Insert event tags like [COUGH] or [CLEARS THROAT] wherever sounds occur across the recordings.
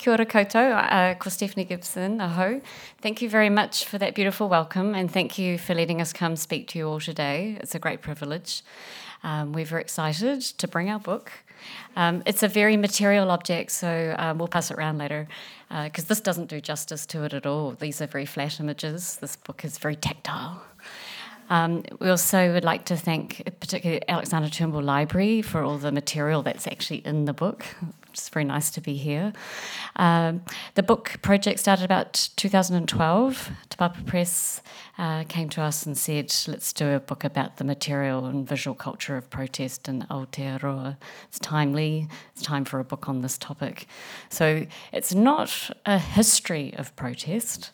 Kia ora koutou, uh, Stephanie Gibson, aho. Thank you very much for that beautiful welcome and thank you for letting us come speak to you all today. It's a great privilege. Um, we're very excited to bring our book. Um, it's a very material object, so um, we'll pass it around later because uh, this doesn't do justice to it at all. These are very flat images. This book is very tactile. Um, we also would like to thank particularly Alexander Turnbull Library for all the material that's actually in the book. It's very nice to be here. Um, the book project started about 2012. Te Papa Press uh, came to us and said, let's do a book about the material and visual culture of protest in Aotearoa. It's timely, it's time for a book on this topic. So it's not a history of protest,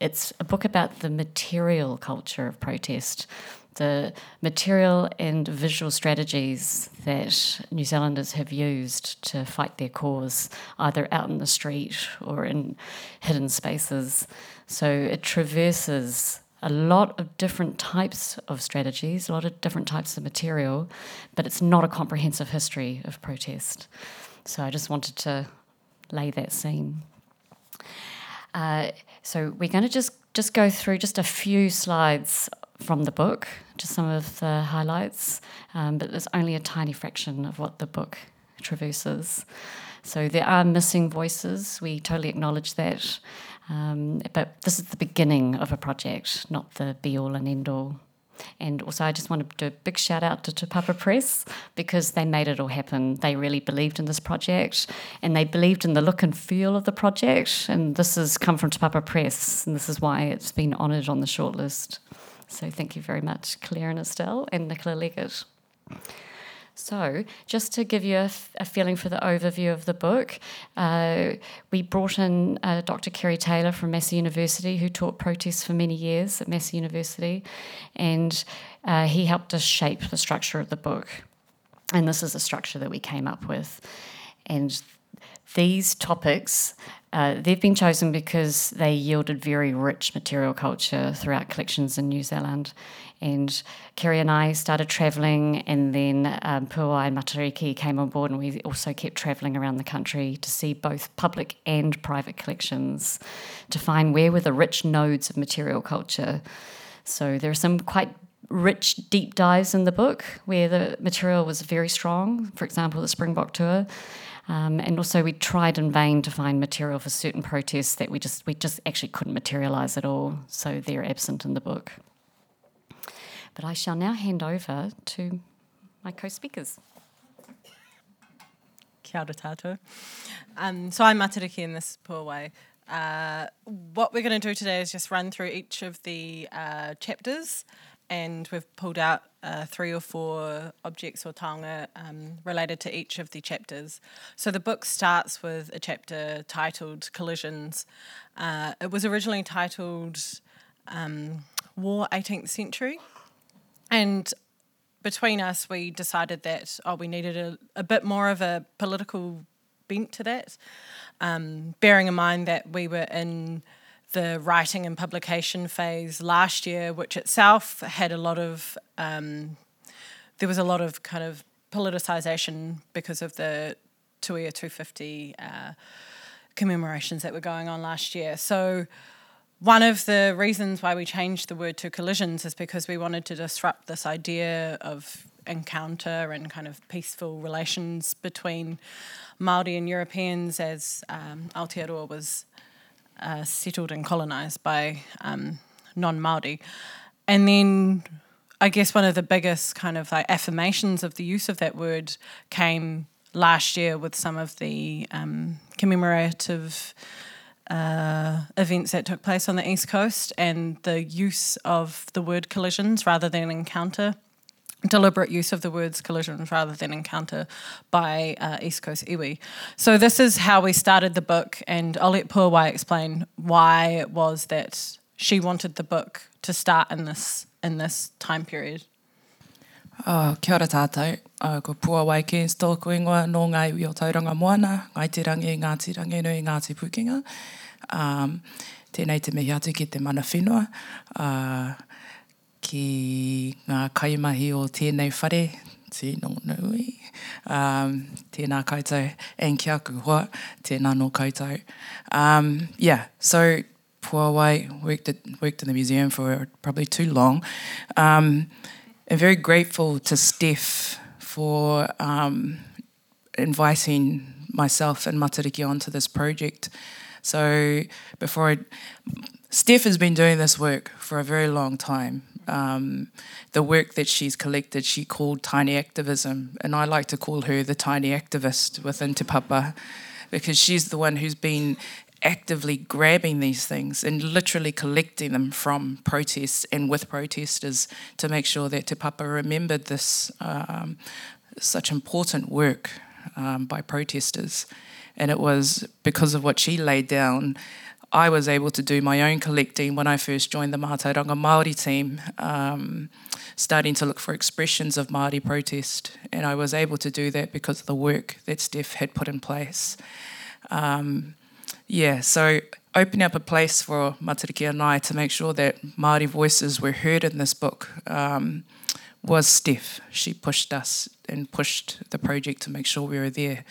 it's a book about the material culture of protest, the material and visual strategies that New Zealanders have used to fight their cause, either out in the street or in hidden spaces. So it traverses a lot of different types of strategies, a lot of different types of material, but it's not a comprehensive history of protest. So I just wanted to lay that scene. Uh, so we're going to just just go through just a few slides from the book, just some of the highlights, um, but there's only a tiny fraction of what the book traverses. So there are missing voices. We totally acknowledge that, um, but this is the beginning of a project, not the be all and end all. And also, I just want to do a big shout out to Te Papa Press because they made it all happen. They really believed in this project and they believed in the look and feel of the project. And this has come from Te Papa Press, and this is why it's been honoured on the shortlist. So, thank you very much, Claire and Estelle and Nicola Leggett. So, just to give you a, a, feeling for the overview of the book, uh, we brought in uh, Dr. Kerry Taylor from Massey University, who taught protests for many years at Massey University, and uh, he helped us shape the structure of the book. And this is the structure that we came up with. And these topics uh, they've been chosen because they yielded very rich material culture throughout collections in New Zealand. And Kerry and I started travelling, and then um, Puawai and Matariki came on board, and we also kept travelling around the country to see both public and private collections to find where were the rich nodes of material culture. So there are some quite rich deep dives in the book where the material was very strong. For example, the Springbok tour. Um, and also, we tried in vain to find material for certain protests that we just we just actually couldn't materialise at all. So they're absent in the book. But I shall now hand over to my co-speakers. Kia ora tātou. Um, so I'm Matariki in this Puawai. Uh, what we're going to do today is just run through each of the uh, chapters and we've pulled out uh, three or four objects or taonga um, related to each of the chapters. So the book starts with a chapter titled Collisions. Uh, it was originally titled um, War 18th Century, and between us, we decided that oh, we needed a, a bit more of a political bent to that, um, bearing in mind that we were in the writing and publication phase last year, which itself had a lot of, um, there was a lot of kind of politicization because of the Tuia 250 uh, commemorations that were going on last year. So, one of the reasons why we changed the word to collisions is because we wanted to disrupt this idea of encounter and kind of peaceful relations between Maori and Europeans as um, Aotearoa was uh, settled and colonized by um, non Maori. And then I guess one of the biggest kind of like affirmations of the use of that word came last year with some of the um, commemorative uh, events that took place on the East Coast and the use of the word collisions rather than encounter deliberate use of the words collision rather than encounter by uh, East Coast iwi. So this is how we started the book, and I'll let Puawai explain why it was that she wanted the book to start in this in this time period. Uh, kia ora tātou, uh, ko Puawai ki tōku ingoa nō ngā iwi o Tauranga Moana, ngai Te Rangi, tirangi Rangi Nui, Ngāti Pukinga. Um, tēnei te mihi atu ki te mana whenua. Uh, ki ngā kaimahi o tēnei whare, tino nui, um, tēnā kaitau, and kia kuhua, tēnā no kaitau. Um, yeah, so Puawai worked, at, worked in the museum for probably too long. Um, and very grateful to Steph for um, inviting myself and Matariki onto this project. So before I, Steph has been doing this work for a very long time. Um, the work that she's collected, she called tiny activism, and I like to call her the tiny activist within Te Papa, because she's the one who's been actively grabbing these things and literally collecting them from protests and with protesters to make sure that Te Papa remembered this um, such important work um, by protesters. And it was because of what she laid down, I was able to do my own collecting when I first joined the Mātauranga Māori team, um, starting to look for expressions of Māori protest. And I was able to do that because of the work that Steph had put in place. Um, yeah, so opening up a place for Matariki and I to make sure that Māori voices were heard in this book um, was Steph. She pushed us and pushed the project to make sure we were there.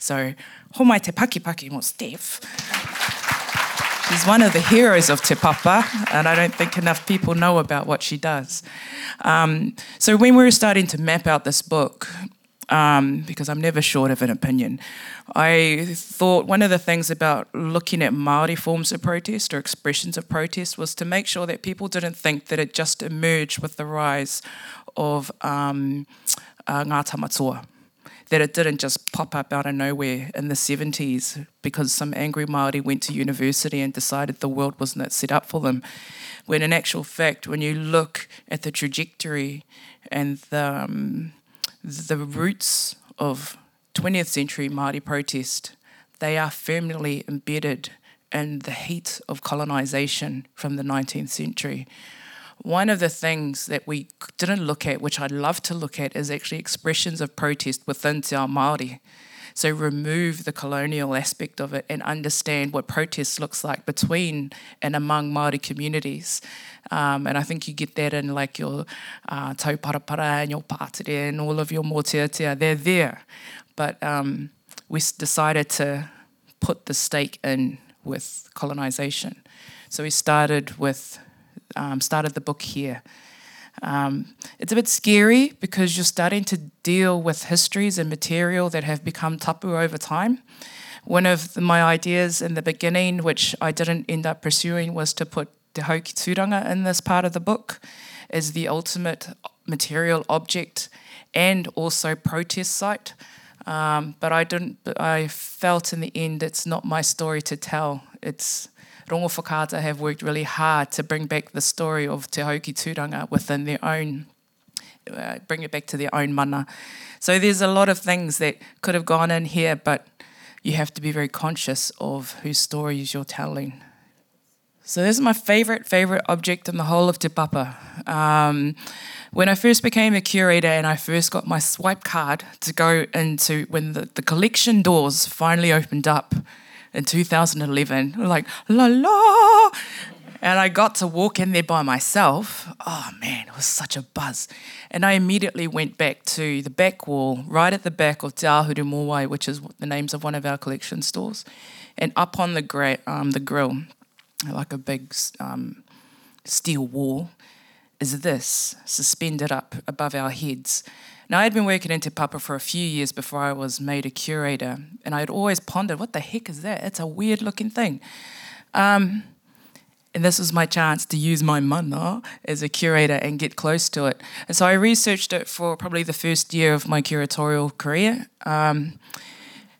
So, homai te paki paki mo Steph. She's one of the heroes of Te Papa, and I don't think enough people know about what she does. Um, so when we were starting to map out this book, um, because I'm never short of an opinion. I thought one of the things about looking at Maori forms of protest or expressions of protest was to make sure that people didn't think that it just emerged with the rise of um, uh, Tamatoa. That it didn't just pop up out of nowhere in the 70s because some angry Māori went to university and decided the world wasn't set up for them. When in actual fact, when you look at the trajectory and the, um, the roots of 20th century Māori protest, they are firmly embedded in the heat of colonisation from the 19th century. One of the things that we didn't look at, which I'd love to look at, is actually expressions of protest within Te Ao Māori. So remove the colonial aspect of it and understand what protest looks like between and among Māori communities. Um, and I think you get that in like your uh, tauparapara and your pātere and all of your motiatia. They're there. But um, we decided to put the stake in with colonisation. So we started with um, started the book here. Um, it's a bit scary because you're starting to deal with histories and material that have become tapu over time. One of the, my ideas in the beginning, which I didn't end up pursuing, was to put Te Hau ki Tūranga in this part of the book as the ultimate material object and also protest site. Um, but I didn't. I felt in the end it's not my story to tell. It's Rongo have worked really hard to bring back the story of Te Hau ki Tūranga within their own, uh, bring it back to their own mana. So there's a lot of things that could have gone in here, but you have to be very conscious of whose stories you're telling. So this is my favorite, favorite object in the whole of Te Papa. Um, when I first became a curator and I first got my swipe card to go into when the, the collection doors finally opened up, in 2011. Like, la la. And I got to walk in there by myself. Oh man, it was such a buzz. And I immediately went back to the back wall, right at the back of Te Ahuru Mowai, which is the names of one of our collection stores. And up on the, gra- um, the grill, like a big um, steel wall, is this suspended up above our heads. Now, I had been working in Te Papa for a few years before I was made a curator, and I had always pondered, what the heck is that? It's a weird looking thing. Um, and this was my chance to use my mana as a curator and get close to it. And so I researched it for probably the first year of my curatorial career um,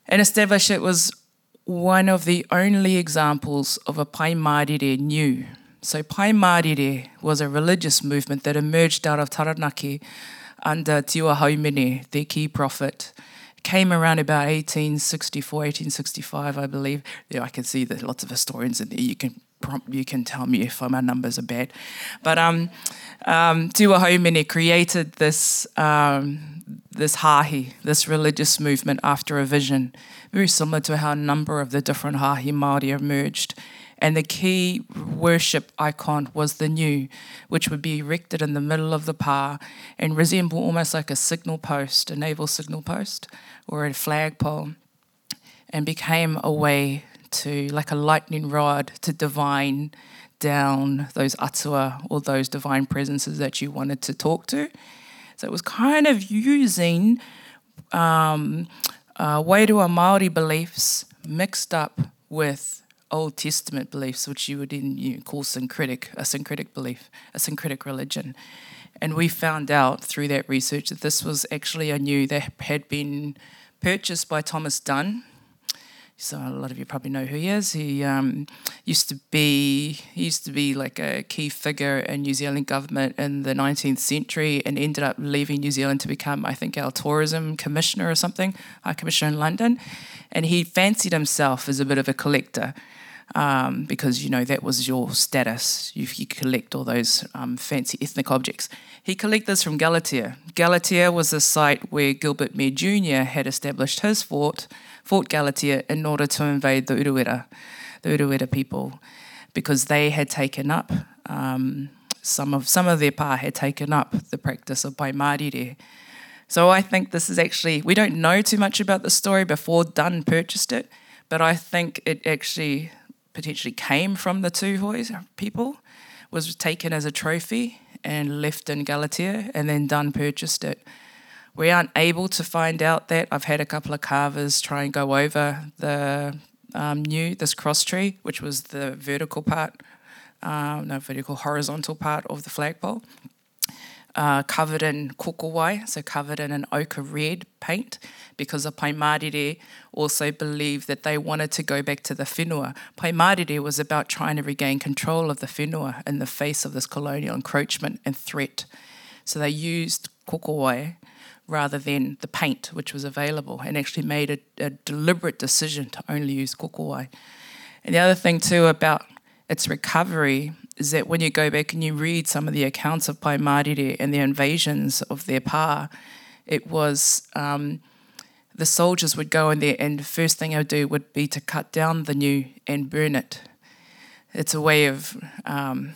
and established it was one of the only examples of a Pai Mārire niu. So Pai Mārire was a religious movement that emerged out of Taranaki under Te Ua Haumene, their key prophet. Came around about 1864, 1865, I believe. I can see there's lots of historians in there. You can you can tell me if my numbers are bad. But um, um, Te Ua Haumene created this um, this hahi, this religious movement after a vision, very similar to how a number of the different hahi Māori emerged And the key worship icon was the niu, which would be erected in the middle of the pa and resemble almost like a signal post, a naval signal post, or a flagpole, and became a way to, like a lightning rod, to divine down those atua or those divine presences that you wanted to talk to. So it was kind of using um, uh, Wairua Māori beliefs mixed up with Old Testament beliefs, which you would you call syncretic, a syncretic belief, a syncretic religion. And we found out through that research that this was actually a niu that had been purchased by Thomas Dunn, so a lot of you probably know who he is. He um, used to be he used to be like a key figure in New Zealand government in the 19th century, and ended up leaving New Zealand to become, I think, our tourism commissioner or something, our commissioner in London. And he fancied himself as a bit of a collector. Um, because you know that was your status. You, you collect all those um, fancy ethnic objects. He collected this from Galatea. Galatea was a site where Gilbert Mead Jr. had established his fort, Fort Galatea in order to invade the Urewera, the Urewera people, because they had taken up um, some of some of their pa had taken up the practice of Paimarire. So I think this is actually we don't know too much about the story before Dunn purchased it, but I think it actually potentially came from the Tūhoe people, was taken as a trophy and left in Galatea, and then Dunn purchased it. We aren't able to find out that. I've had a couple of carvers try and go over the um, niu, this cross tree, which was the vertical part, um, no, vertical, horizontal part of the flagpole. Uh, covered in kokowai, so covered in an ochre red paint, because the Paimarire also believed that they wanted to go back to the whenua. Paimarire was about trying to regain control of the whenua in the face of this colonial encroachment and threat. So they used kokowai rather than the paint which was available and actually made a, a deliberate decision to only use kokowai. And the other thing too about its recovery is that when you go back and you read some of the accounts of Paimarire and the invasions of their pa, it was um, the soldiers would go in there and the first thing they would do would be to cut down the niu and burn it. It's a way of, um,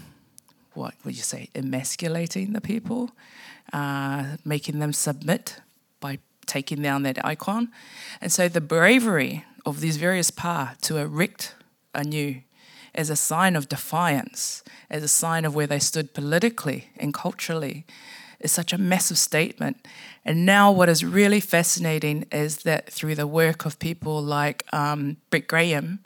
what would you say, emasculating the people uh, making them submit by taking down that icon. And so the bravery of these various pa to erect anew as a sign of defiance, as a sign of where they stood politically and culturally, is such a massive statement. And now, what is really fascinating is that through the work of people like um, Brett Graham,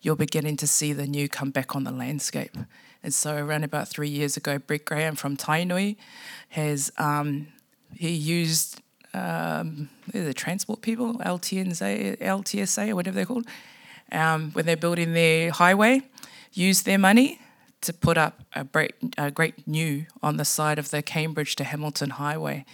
you're beginning to see the niu come back on the landscape. And so, around about three years ago, Brett Graham from Tainui has um, he used um, the transport people, LTNSA, LTSA, or whatever they're called, um, when they're building their highway, used their money to put up a great, a great niu on the side of the Cambridge to Hamilton highway.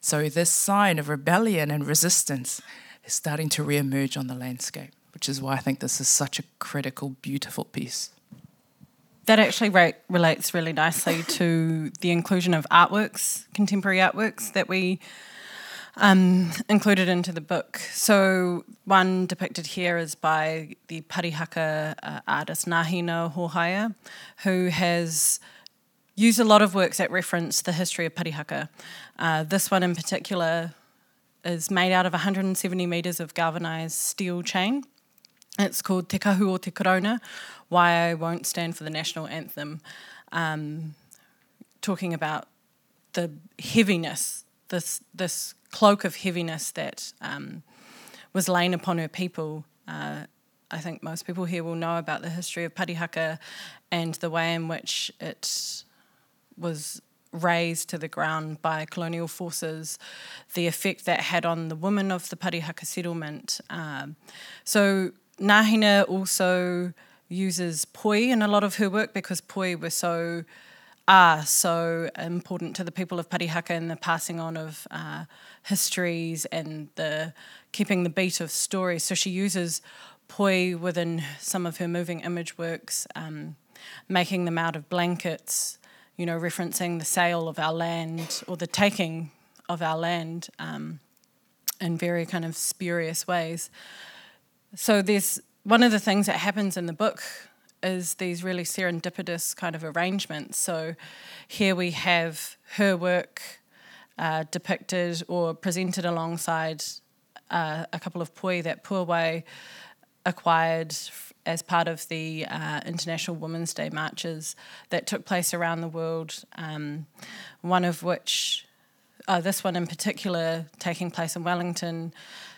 So this sign of rebellion and resistance is starting to re-emerge on the landscape, which is why I think this is such a critical, beautiful piece that actually re- relates really nicely to the inclusion of artworks, contemporary artworks that we um, included into the book. So one depicted here is by the Parihaka uh, artist Ngahina Hohaia, who has used a lot of works that reference the history of Parihaka. Uh, this one in particular is made out of 170 metres of galvanised steel chain. It's called Te Kahu o Te Korona, why I won't stand for the national anthem, um, talking about the heaviness, this this cloak of heaviness that um, was laying upon her people. Uh, I think most people here will know about the history of Parihaka and the way in which it was razed to the ground by colonial forces, the effect that had on the women of the Parihaka settlement. Um, so Ngahina also uses poi in a lot of her work because poi were so are so important to the people of Parihaka and the passing on of uh, histories and the keeping the beat of stories. So she uses poi within some of her moving image works, um, making them out of blankets, you know, referencing the sale of our land or the taking of our land um, in very kind of spurious ways. So there's one of the things that happens in the book is these really serendipitous kind of arrangements. So here we have her work uh, depicted or presented alongside uh, a couple of poi that Puawai acquired as part of the uh, International Women's Day marches that took place around the world, um, one of which, uh, this one in particular, taking place in Wellington,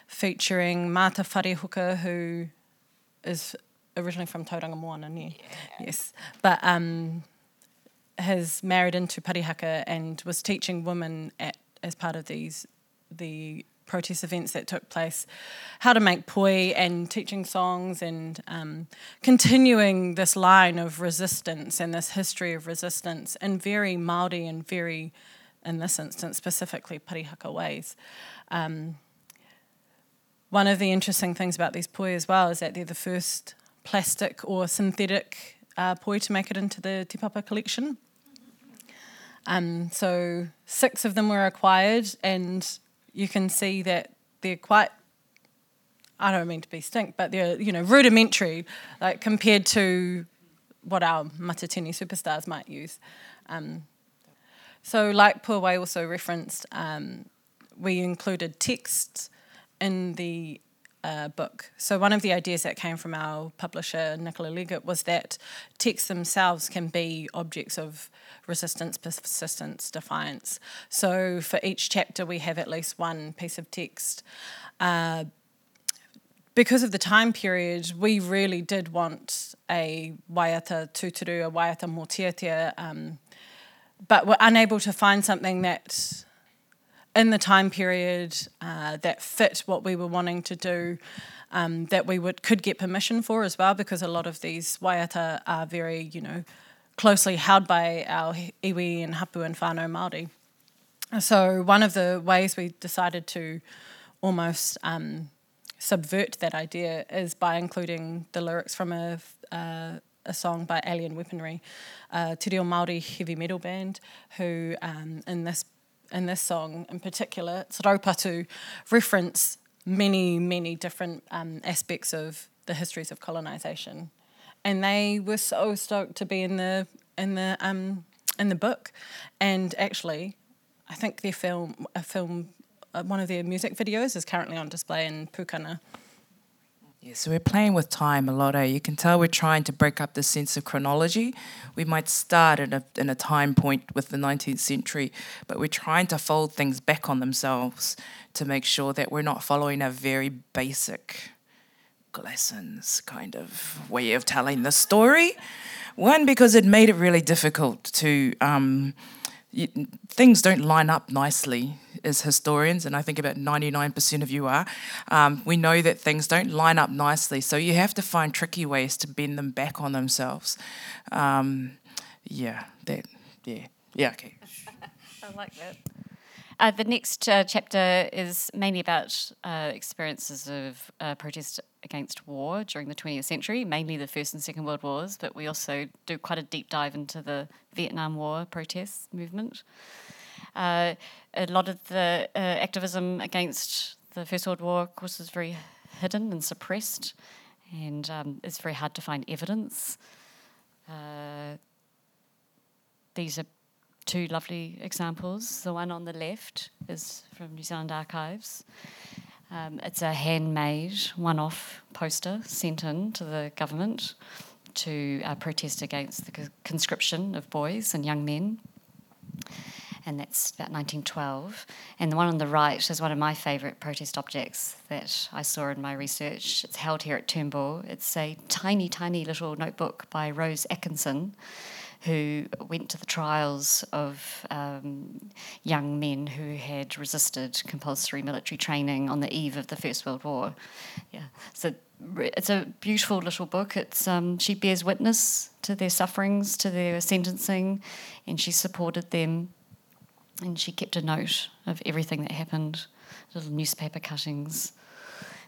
featuring Mata Wharehuka, who is originally from Tauranga Moana, yeah. yes, but um, has married into Parihaka and was teaching women at, as part of these the protest events that took place, how to make poi and teaching songs and um, continuing this line of resistance and this history of resistance in very Māori and very, in this instance, specifically Parihaka ways. Um, one of the interesting things about these poi as well is that they're the first plastic or synthetic uh, poi to make it into the Te Papa collection. Um, so six of them were acquired, and you can see that they're quite. I don't mean to be stink, but they're you know rudimentary, like compared to what our Matatini superstars might use. Um, so, like Puawai also referenced, um, we included text in the uh, book. So, one of the ideas that came from our publisher, Nicola Leggett, was that texts themselves can be objects of resistance, persistence, defiance. So, for each chapter, we have at least one piece of text. Uh, because of the time period, we really did want a waiata tuturu, a waiata mōteatea, um, but we're unable to find something that in the time period uh, that fit what we were wanting to do. Um, that we would could get permission for as well, because a lot of these waiata are very, you know, closely held by our iwi and hapu and whānau Māori. So one of the ways we decided to almost um, subvert that idea is by including the lyrics from a, uh, a song by Alien Weaponry, uh, Te Reo Māori heavy metal band, who um, in this in this song in particular, it's Raupatu, reference many, many different um, aspects of the histories of colonisation. And they were so stoked to be in the in the um, in the book. And actually, I think their film a film uh, one of their music videos is currently on display in Pukana. Yeah, so we're playing with time a lot. Eh? You can tell we're trying to break up the sense of chronology. We might start at a, in a time point with the 19th century, but we're trying to fold things back on themselves to make sure that we're not following a very basic Glasson's kind of way of telling the story. One, because it made it really difficult to. Um, you, things don't line up nicely as historians, and I think about 99% of you are. Um, we know that things don't line up nicely, so you have to find tricky ways to bend them back on themselves. Um, yeah, that, yeah, yeah, okay. [LAUGHS] I like that. Uh, the next uh, chapter is mainly about uh, experiences of uh, protest against war during the 20th century, mainly the First and Second World Wars, but we also do quite a deep dive into the Vietnam War protest movement. Uh, a lot of the uh, activism against the First World War, of course, is very hidden and suppressed, and um, it's very hard to find evidence. These are two lovely examples. The one on the left is from New Zealand Archives. Um, it's a handmade one off poster sent in to the government to uh, protest against the conscription of boys and young men. And that's about 1912. And the one on the right is one of my favourite protest objects that I saw in my research. It's held here at Turnbull. It's a tiny, tiny little notebook by Rose Atkinson who went to the trials of um, young men who had resisted compulsory military training on the eve of the First World War. Yeah, so it's a beautiful little book. It's um, she bears witness to their sufferings, to their sentencing, and she supported them. And she kept a note of everything that happened, little newspaper cuttings.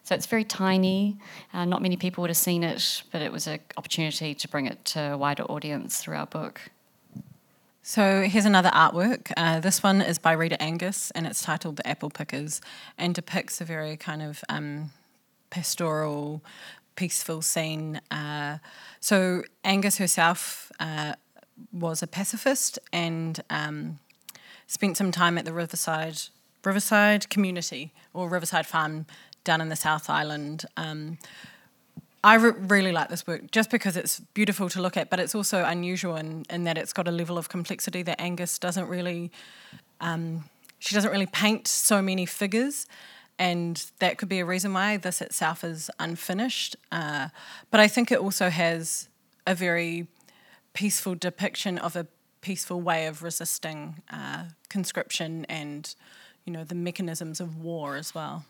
So it's very tiny. Uh, not many people would have seen it, but it was an opportunity to bring it to a wider audience through our book. So here's another artwork. Uh, this one is by Rita Angus, and it's titled "The Apple Pickers," and depicts a very kind of um, pastoral, peaceful scene. Uh, so Angus herself uh, was a pacifist and um, spent some time at the Riverside Riverside community or Riverside Farm down in the South Island. Um, I re- really like this work just because it's beautiful to look at, but it's also unusual in, in that it's got a level of complexity that Angus doesn't really. Um, she doesn't really paint so many figures, and that could be a reason why this itself is unfinished. Uh, but I think it also has a very peaceful depiction of a peaceful way of resisting uh, conscription and, you know, the mechanisms of war as well.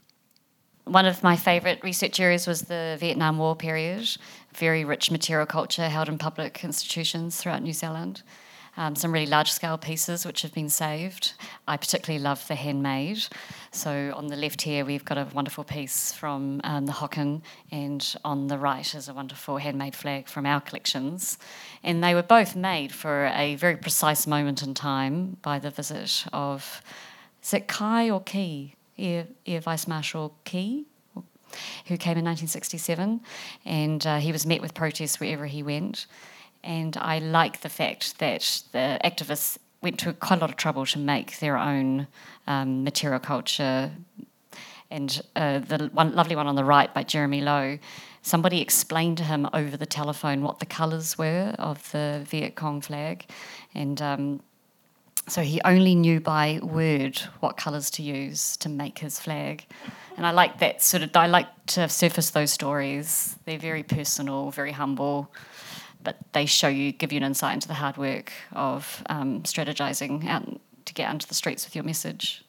One of my favourite research areas was the Vietnam War period. Very rich material culture held in public institutions throughout New Zealand. Um, some really large scale pieces which have been saved. I particularly love the handmade. So on the left here, we've got a wonderful piece from um, the Hocken, and on the right is a wonderful handmade flag from our collections. And they were both made for a very precise moment in time by the visit of, is it Kai or Key? Air, Air Vice Marshal Key, who came in 1967, and uh, he was met with protests wherever he went. And I like the fact that the activists went to quite a lot of trouble to make their own um, material culture. And uh, the one lovely one on the right by Jeremy Lowe, somebody explained to him over the telephone what the colours were of the Viet Cong flag, and um, so he only knew by word what colours to use to make his flag. And I like that sort of, I like to surface those stories. They're very personal, very humble, but they show you, give you an insight into the hard work of um, strategizing out to get onto the streets with your message.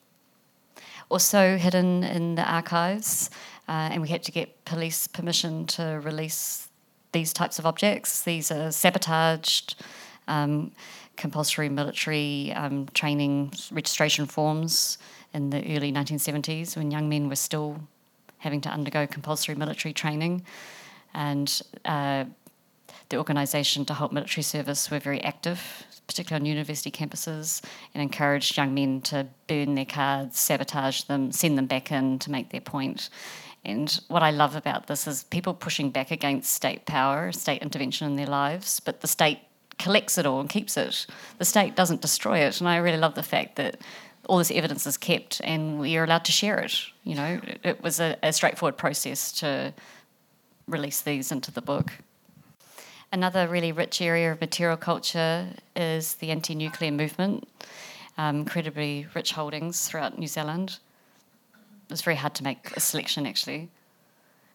Also hidden in the archives, uh, and we had to get police permission to release these types of objects. These are sabotaged. Um, compulsory military um, training registration forms in the early 1970s when young men were still having to undergo compulsory military training. And uh, the organisation to halt military service were very active, particularly on university campuses, and encouraged young men to burn their cards, sabotage them, send them back in to make their point. And what I love about this is people pushing back against state power, state intervention in their lives, but the state collects it all and keeps it. The state doesn't destroy it, and I really love the fact that all this evidence is kept and we are allowed to share it. You know, it, it was a, a straightforward process to release these into the book. Another really rich area of material culture is the anti nuclear movement, um, incredibly rich holdings throughout New Zealand. It was very hard to make a selection actually.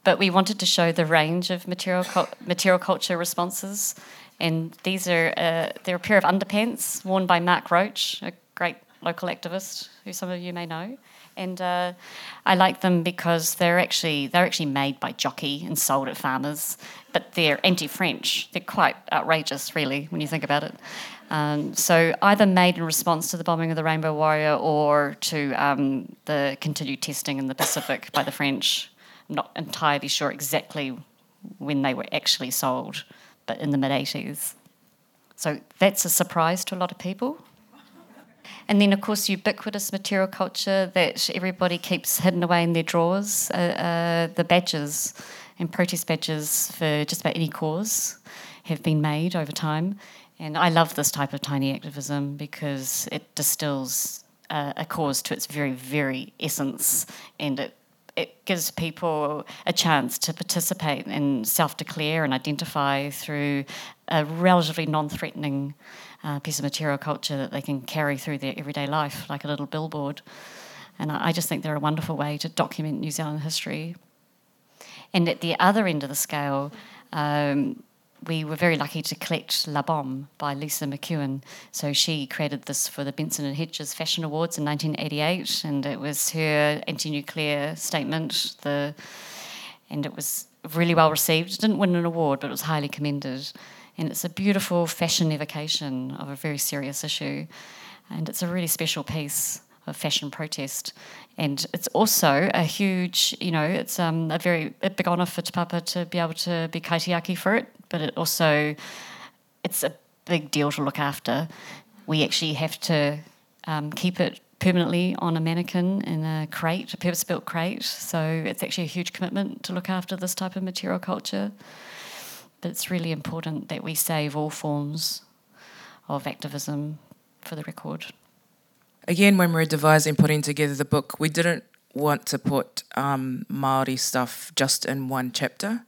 But we wanted to show the range of material, material culture responses and these are uh, they're a pair of underpants worn by Mark Roach, a great local activist who some of you may know. And uh, I like them because they're actually they're actually made by Jockey and sold at farmers, but they're anti-French. They're quite outrageous, really, when you think about it. Um, so either made in response to the bombing of the Rainbow Warrior or to um, the continued testing in the Pacific by the French. I'm not entirely sure exactly when they were actually sold but in the mid 80s. So that's a surprise to a lot of people. And then, of course, ubiquitous material culture that everybody keeps hidden away in their drawers, uh, uh, the badges and protest badges for just about any cause have been made over time. And I love this type of tiny activism because it distills uh, a cause to its very, very essence and it it gives people a chance to participate and self declare and identify through a relatively non threatening uh, piece of material culture that they can carry through their everyday life, like a little billboard. And I just think they're a wonderful way to document New Zealand history. And at the other end of the scale, um, we were very lucky to collect La Bombe by Lisa McEwen. So she created this for the Benson and Hedges Fashion Awards in 1988, and it was her anti-nuclear statement. The and it was really well received. It didn't win an award, but it was highly commended. And it's a beautiful fashion evocation of a very serious issue, and it's a really special piece of fashion protest. And it's also a huge, you know, it's um, a very a big honour for Te Papa to be able to be kaitiaki for it but it also it's a big deal to look after. We actually have to um, keep it permanently on a mannequin in a crate, a purpose built crate. So it's actually a huge commitment to look after this type of material culture. But it's really important that we save all forms of activism for the record. Again, when we were devising putting together the book, we didn't want to put um, Maori stuff just in one chapter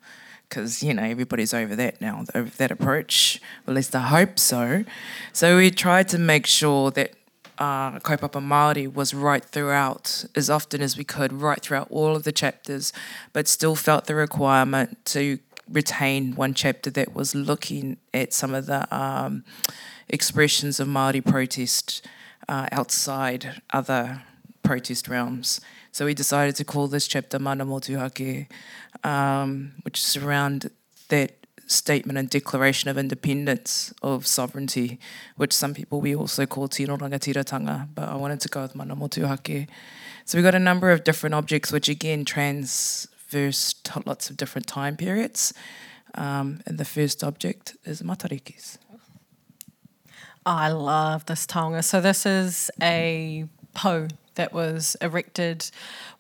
because you know everybody's over that now, over that approach. At least I hope so. So we tried to make sure that uh, Kaupapa Māori was right throughout, as often as we could, right throughout all of the chapters, but still felt the requirement to retain one chapter that was looking at some of the um, expressions of Māori protest uh, outside other protest realms. So we decided to call this chapter Mana Motuhake, um, which is around that statement and declaration of independence of sovereignty, which some people we also call Tino Rangatiratanga, but I wanted to go with Mana Motuhake. So we got a number of different objects, which again transverse lots of different time periods. Um, and the first object is matarikis. I love this taonga. So this is a po that was erected,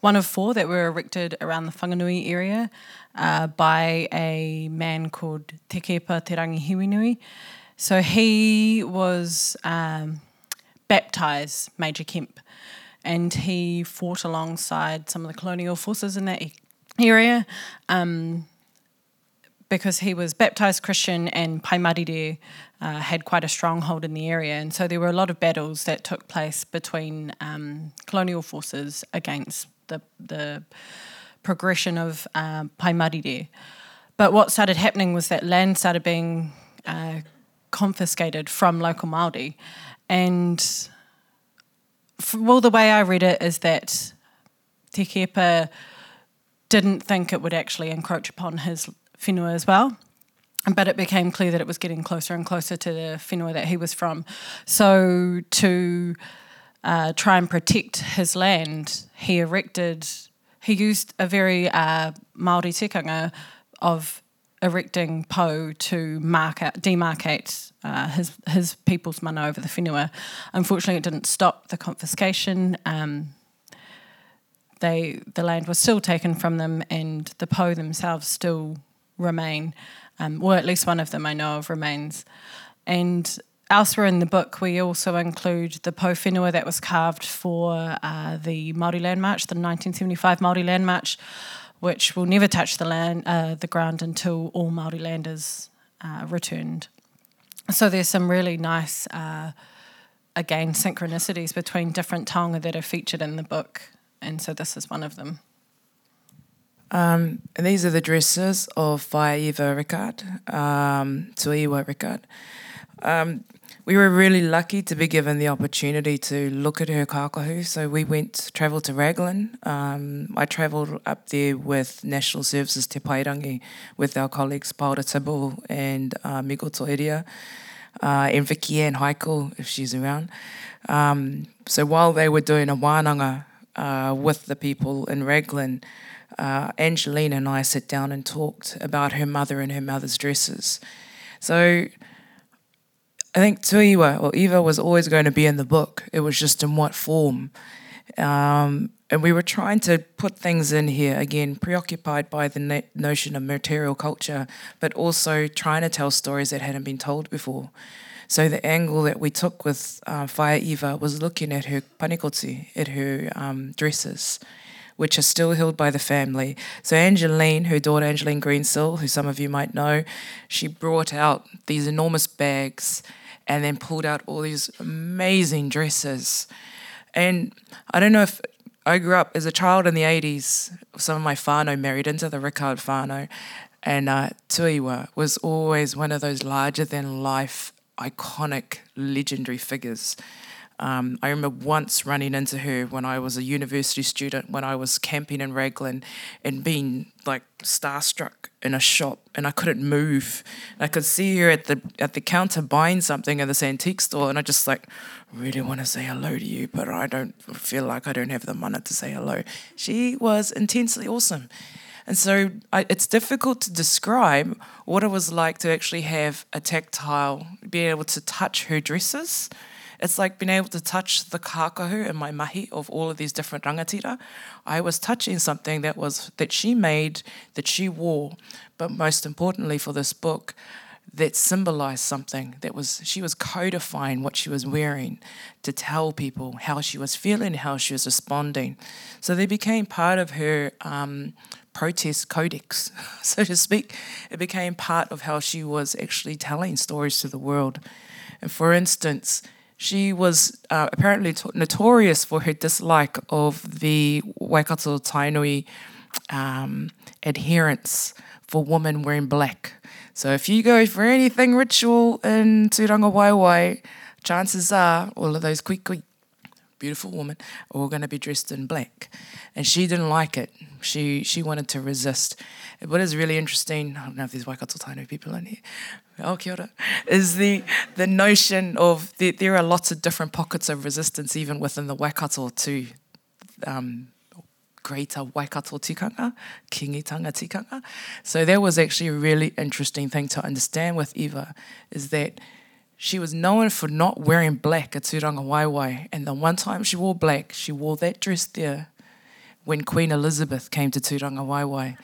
one of four that were erected around the Whanganui area uh, by a man called Te Kepa Te Rangi Hiwinui. So he was um, baptised Major Kemp and he fought alongside some of the colonial forces in that area. Um, because he was baptized Christian and Paimarire uh, had quite a stronghold in the area. And so there were a lot of battles that took place between um, colonial forces against the, the progression of um, Paimarire. But what started happening was that land started being uh, confiscated from local Māori. And well, the way I read it is that Te Kepa didn't think it would actually encroach upon his whenua as well. But it became clear that it was getting closer and closer to the whenua that he was from. So to uh, try and protect his land, he erected, he used a very uh, Māori tikanga of erecting po to mark out, demarcate uh, his his people's mana over the whenua. Unfortunately, it didn't stop the confiscation. Um, they the land was still taken from them, and the po themselves still remain, um, or at least one of them I know of remains. And elsewhere in the book, we also include the po that was carved for uh, the Māori Land March, the 1975 Māori Land March, which will never touch the land, uh, the ground until all Māori land is uh, returned. So there's some really nice, uh, again, synchronicities between different taonga that are featured in the book, and so this is one of them. Um, these are the dresses of Faiva Rickard, um, Tuiwa Rickard. Um, we were really lucky to be given the opportunity to look at her kākahu. So we went, travelled to Raglan. Um, I travelled up there with National Services Te Pairangi with our colleagues Paula Tibu and uh, Miko Toeria, uh, and Vicky Ann Heikel, if she's around. Um, so while they were doing a wānanga uh, with the people in Raglan, uh, Angelina and I sat down and talked about her mother and her mother's dresses. So I think Tuaiwa or Eva was always going to be in the book. It was just in what form. Um, and we were trying to put things in here again, preoccupied by the na- notion of material culture, but also trying to tell stories that hadn't been told before. So the angle that we took with uh, Eva was looking at her panikoti, at her um, dresses, which are still held by the family. So Angeline, her daughter Angeline Greensill, who some of you might know, she brought out these enormous bags and then pulled out all these amazing dresses. And I don't know if I grew up as a child in the 80s, some of my whānau married into the Rickard whānau, and uh, Tuaiwa was always one of those larger than life, iconic, legendary figures. Um, I remember once running into her when I was a university student, when I was camping in Raglan, and being like starstruck in a shop, and I couldn't move. I could see her at the at the counter buying something at this antique store, and I just like really want to say hello to you, but I don't feel like I don't have the money to say hello. She was intensely awesome. And so I, it's difficult to describe what it was like to actually have a tactile, be able to touch her dresses It's like being able to touch the kākahu in my mahi of all of these different rangatira. I was touching something that was that she made, that she wore, but most importantly for this book, that symbolized something that was she was codifying what she was wearing to tell people how she was feeling how she was responding. So they became part of her um, protest codex [LAUGHS] so to speak. It became part of how she was actually telling stories to the world. And for instance she was uh, apparently notorious for her dislike of the Waikato Tainui um, adherence for women wearing black so if you go for anything ritual in Tūrangawaewae, chances are all of those quick, beautiful women are going to be dressed in black. And she didn't like it. She she wanted to resist. What is really interesting, I don't know if there's Waikato Tainui people in here, oh kia ora, is the, the notion of the, there are lots of different pockets of resistance even within the Waikato to um, greater Waikato tikanga, kingitanga tikanga. So that was actually a really interesting thing to understand with Eva, is that she was known for not wearing black at Tūrangawaewae. And the one time she wore black, she wore that dress there when Queen Elizabeth came to Tūrangawaewae.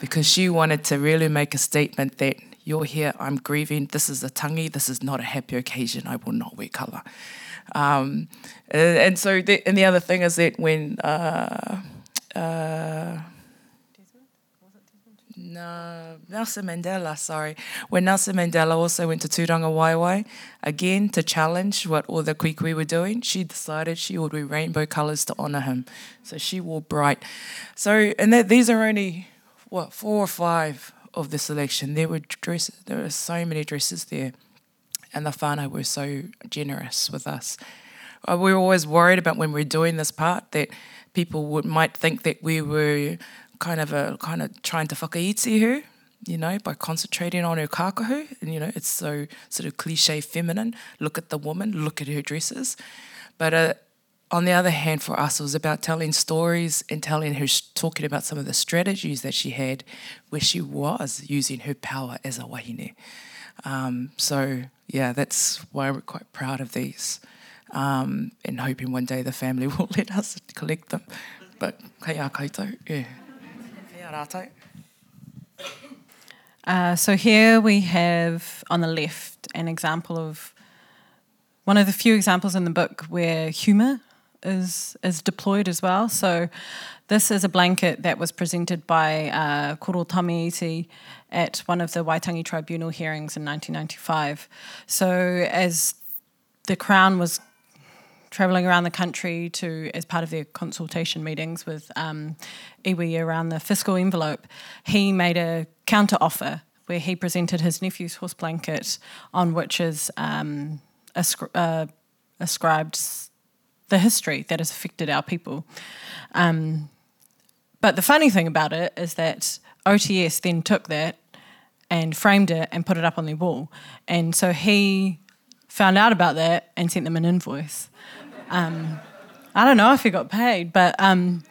Because she wanted to really make a statement that you're here, I'm grieving, this is a tangi, this is not a happy occasion, I will not wear colour. Um, and, and, so, the, and the other thing is that when uh, uh, no, Nelson Mandela, sorry. When Nelson Mandela also went to Tūrangawaewae, again to challenge what all the Kuikui were doing, she decided she would wear rainbow colours to honour him. So she wore bright. So, and that, these are only, what, four or five of the selection. There were dresses, there were so many dresses there and the whānau were so generous with us. Uh, we were always worried about when we are doing this part that people would might think that we were kind of a kind of trying to whakaiti her, you know, by concentrating on her kākahu. And, you know, it's so sort of cliche feminine. Look at the woman, look at her dresses. But uh, on the other hand, for us, it was about telling stories and telling her, talking about some of the strategies that she had where she was using her power as a wahine. Um, so yeah, that's why we're quite proud of these, um, and hoping one day the family [LAUGHS] will let us collect them. But kei a koutou, yeah. Kei a rātou. [COUGHS] Uh, so here we have on the left an example of one of the few examples in the book where humour is is deployed as well. So this is a blanket that was presented by uh, Koro Tamiiti at one of the Waitangi Tribunal hearings in 1995. So as the Crown was travelling around the country to as part of their consultation meetings with um, iwi around the fiscal envelope, he made a counter offer where he presented his nephew's horse blanket on which is um, ascri- uh, ascribed the history that has affected our people. Um, but the funny thing about it is that OTS then took that and framed it and put it up on their wall. And so he found out about that and sent them an invoice. Um, I don't know if he got paid, but um,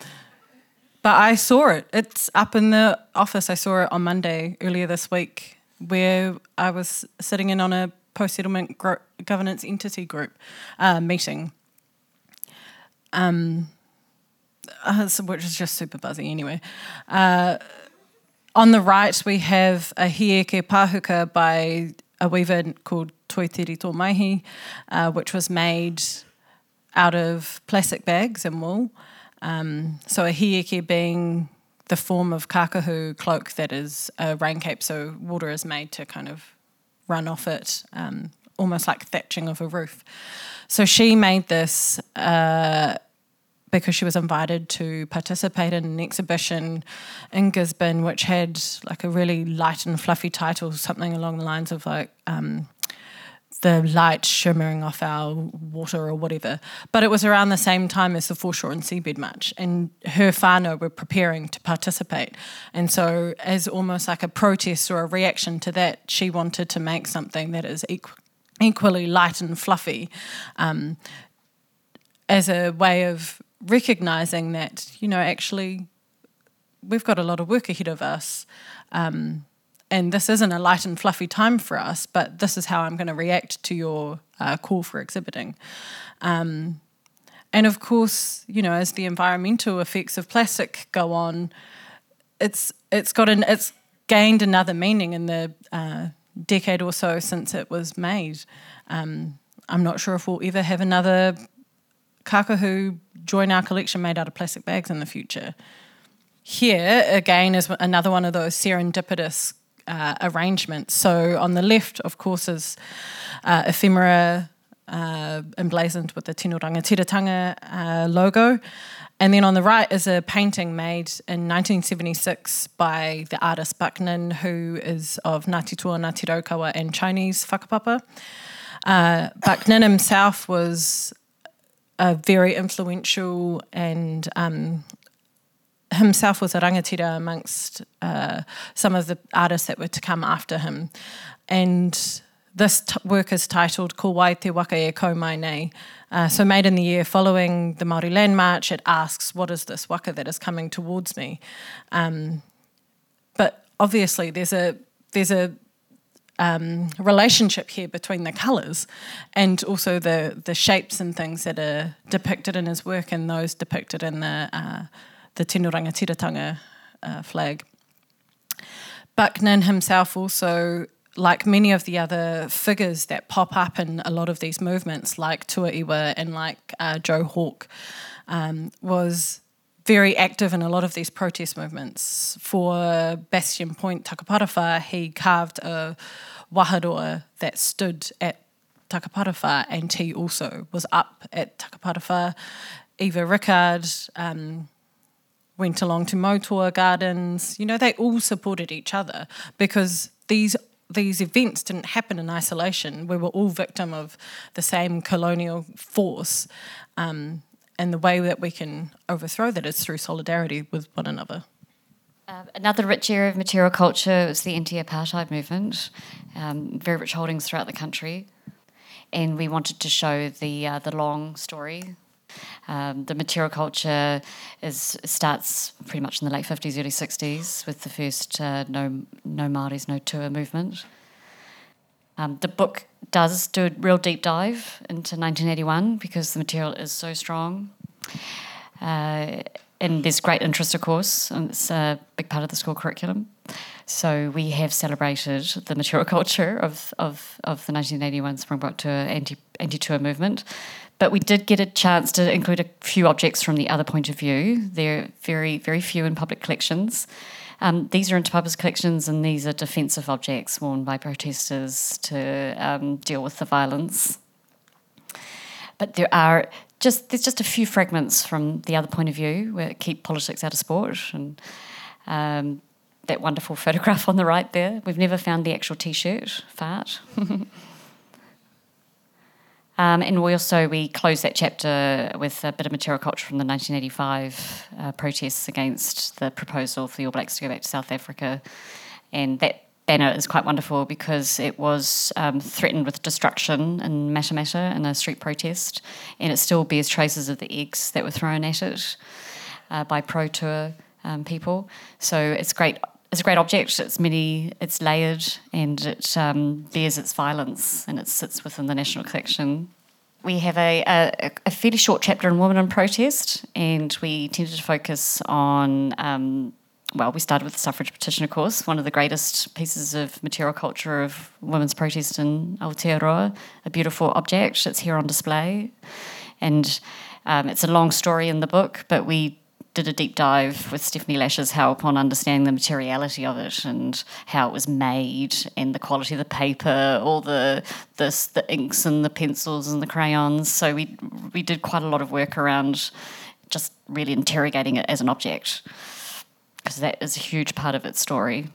but I saw it. It's up in the office. I saw it on Monday earlier this week, where I was sitting in on a post settlement gro- governance entity group uh, meeting. Um, uh, which is just super buzzy anyway. Uh, on the right, we have a hieke pahuka by a weaver called Toitiri Tōmaihi, uh, which was made out of plastic bags and wool. Um, so a hieke being the form of kākahu cloak that is a rain cape, so water is made to kind of run off it, um, almost like thatching of a roof. So she made this uh, because she was invited to participate in an exhibition in Gisborne, which had like a really light and fluffy title, something along the lines of like um, the light shimmering off our water or whatever. But it was around the same time as the Foreshore and Seabed March, and her whānau were preparing to participate. And so, as almost like a protest or a reaction to that, she wanted to make something that is equ- equally light and fluffy. Um, as a way of recognizing that, you know, actually we've got a lot of work ahead of us. Um, and this isn't a light and fluffy time for us, but this is how I'm going to react to your uh, call for exhibiting. Um, and of course, you know, as the environmental effects of plastic go on, it's it's got an it's gained another meaning in the uh, decade or so since it was made. Um, I'm not sure if we'll ever have another kakahu join our collection made out of plastic bags in the future. Here, again, is another one of those serendipitous uh, arrangements. So on the left, of course, is uh, ephemera uh, emblazoned with the Tino Rangatiratanga uh, logo. And then on the right is a painting made in 1976 by the artist Buck Nin, who is of Ngāti Toa, Ngāti Raukawa, and Chinese whakapapa. Uh, Buck Nin himself was a very influential and um, himself was a rangatira amongst uh, some of the artists that were to come after him. And this t- work is titled Ko Te Waka e Ko Mai Nei. Uh, so made in the year following the Māori Land March, it asks, what is this waka that is coming towards me? Um, but obviously there's a, there's a um, relationship here between the colours and also the, the shapes and things that are depicted in his work and those depicted in the, uh, the Tino Rangatiratanga uh, flag. Buck Nin himself also like many of the other figures that pop up in a lot of these movements, like Tuaiwa and like uh, Joe Hawke, um, was very active in a lot of these protest movements. For Bastion Point Takaparawhau, he carved a waharoa that stood at Takaparawhau, and he also was up at Takaparawhau. Eva Rickard um, went along to Moutoa Gardens. You know, they all supported each other because these these events didn't happen in isolation. We were all victim of the same colonial force, um, and the way that we can overthrow that is through solidarity with one another. Uh, another rich area of material culture was the anti-apartheid movement. Um, very rich holdings throughout the country, and we wanted to show the uh, the long story um, the material culture is starts pretty much in the late 50s, early 60s with the first uh, No No Māoris, No Tour movement. Um, the book does do a real deep dive into 1981 because the material is so strong. Uh, and there's great interest, of course, and it's a big part of the school curriculum. So we have celebrated the material [LAUGHS] culture of, of, of the 1981 Springbok Tour anti anti tour movement but we did get a chance to include a few objects from the other point of view. They're very, very few in public collections. Um, these are in Te Papa's collections, and these are defensive objects worn by protesters to um, deal with the violence. But there are just there's just a few fragments from the other point of view where keep politics out of sport, and um, that wonderful [LAUGHS] photograph on the right there. We've never found the actual T-shirt. Fart. [LAUGHS] Um, and we also we closed that chapter with a bit of material culture from the 1985 uh, protests against the proposal for the All Blacks to go back to South Africa, and that banner is quite wonderful because it was um, threatened with destruction in Matamata in a street protest, and it still bears traces of the eggs that were thrown at it uh, by pro tour um, people. So it's great it's a great object. It's many, it's layered, and it um, bears its violence, and it sits within the national collection. We have a, a, a, fairly short chapter in Women in Protest, and we tended to focus on. Um, well, we started with the suffrage petition, of course, one of the greatest pieces of material culture of women's protest in Aotearoa, a beautiful object. that's here on display. And um, it's a long story in the book, but we did a deep dive with Stephanie Lash's help on understanding the materiality of it and how it was made and the quality of the paper, all the the, the inks and the pencils and the crayons. So we we did quite a lot of work around just really interrogating it as an object because that is a huge part of its story.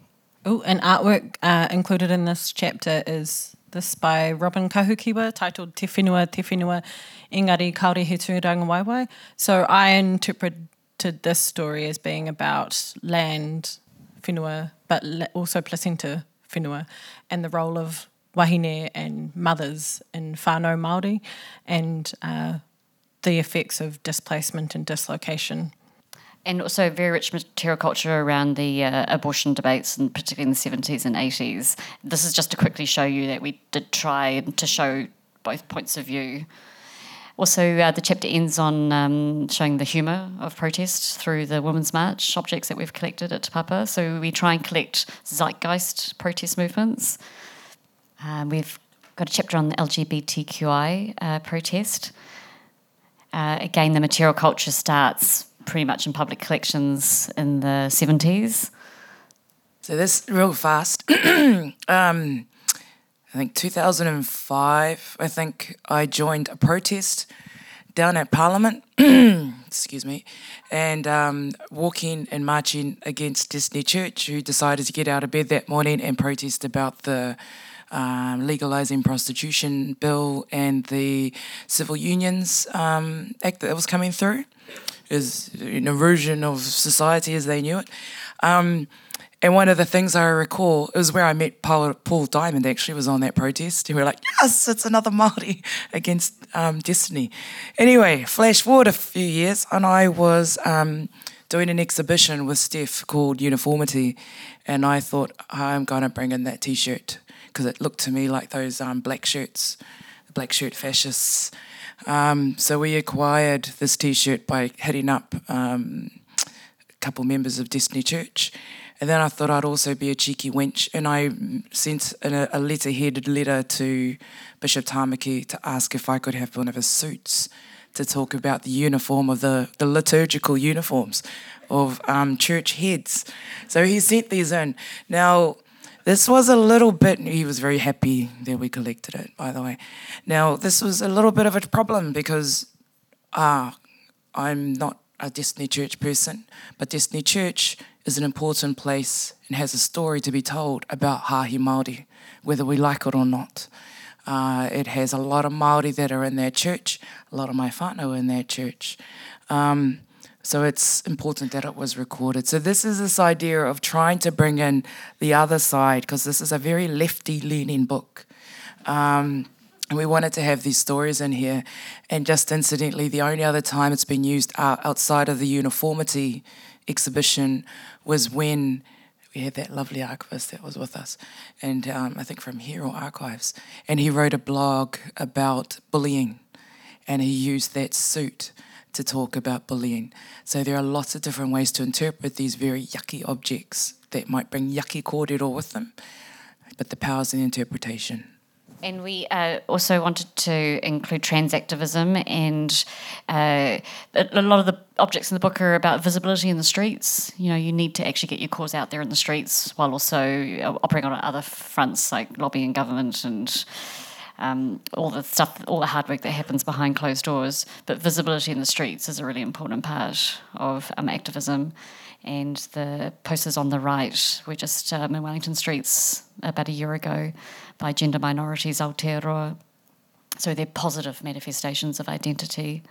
Oh, and artwork uh, included in this chapter is this by Robyn Kahukiwa titled Te Whenua, Te Whenua, Engari Kaore He Tūrangawaewae. So I interpret to this story as being about land, whenua, but also placenta whenua, and the role of wahine and mothers in whānau Māori, and uh, the effects of displacement and dislocation. and also very rich material culture around the uh, abortion debates, and particularly in the 70s and 80s. This is just to quickly show you that we did try to show both points of view. Also, uh, the chapter ends on um, showing the humour of protest through the Women's March objects that we've collected at Papa. So we try and collect zeitgeist protest movements. Um, we've got a chapter on the LGBTQI uh, protest. Uh, again, the material culture starts pretty much in public collections in the 70s. So this real fast. [CLEARS THROAT] um, I think 2005, I think I joined a protest down at Parliament, [CLEARS THROAT] excuse me, and um, walking and marching against Destiny Church, who decided to get out of bed that morning and protest about the um, legalizing prostitution bill and the civil unions um, act that was coming through. Is an erosion of society as they knew it. And one of the things I recall, it was where I met Paul, Paul Diamond, actually, was on that protest. And we were like, yes, it's another Māori [LAUGHS] against um, Destiny. Anyway, flash forward a few years, and I was um, doing an exhibition with Steph called Uniformity. And I thought, I'm going to bring in that t shirt because it looked to me like those um, black shirts, black shirt fascists. Um, so we acquired this t shirt by hitting up um, a couple members of Destiny Church. And then I thought I'd also be a cheeky wench, and I sent a, a letter-headed letter to Bishop Tamaki to ask if I could have one of his suits to talk about the uniform of the, the liturgical uniforms of um, church heads. So he sent these in. Now, this was a little bit, he was very happy that we collected it, by the way. Now, this was a little bit of a problem because uh, I'm not a Destiny Church person, but Destiny Church is an important place and has a story to be told about Hāhi Māori, whether we like it or not. Uh, it has a lot of Māori that are in their church, a lot of my whānau in their church. Um, so it's important that it was recorded. So this is this idea of trying to bring in the other side, because this is a very lefty-leaning book. Um, and we wanted to have these stories in here. And just incidentally, the only other time it's been used outside of the uniformity exhibition was when we had that lovely archivist that was with us, and um, I think from Hero Archives, and he wrote a blog about bullying, and he used that suit to talk about bullying. So there are lots of different ways to interpret these very yucky objects that might bring yucky kōrero with them, but the power's in interpretation. And we uh, also wanted to include trans activism, and uh, a lot of the objects in the book are about visibility in the streets. You know, you need to actually get your cause out there in the streets while also uh, operating on other fronts like lobbying government and um, all the stuff, all the hard work that happens behind closed doors. But visibility in the streets is a really important part of um, activism. And the posters on the right were just um, in Wellington streets about a year ago by gender minorities Aotearoa. So they're positive manifestations of identity.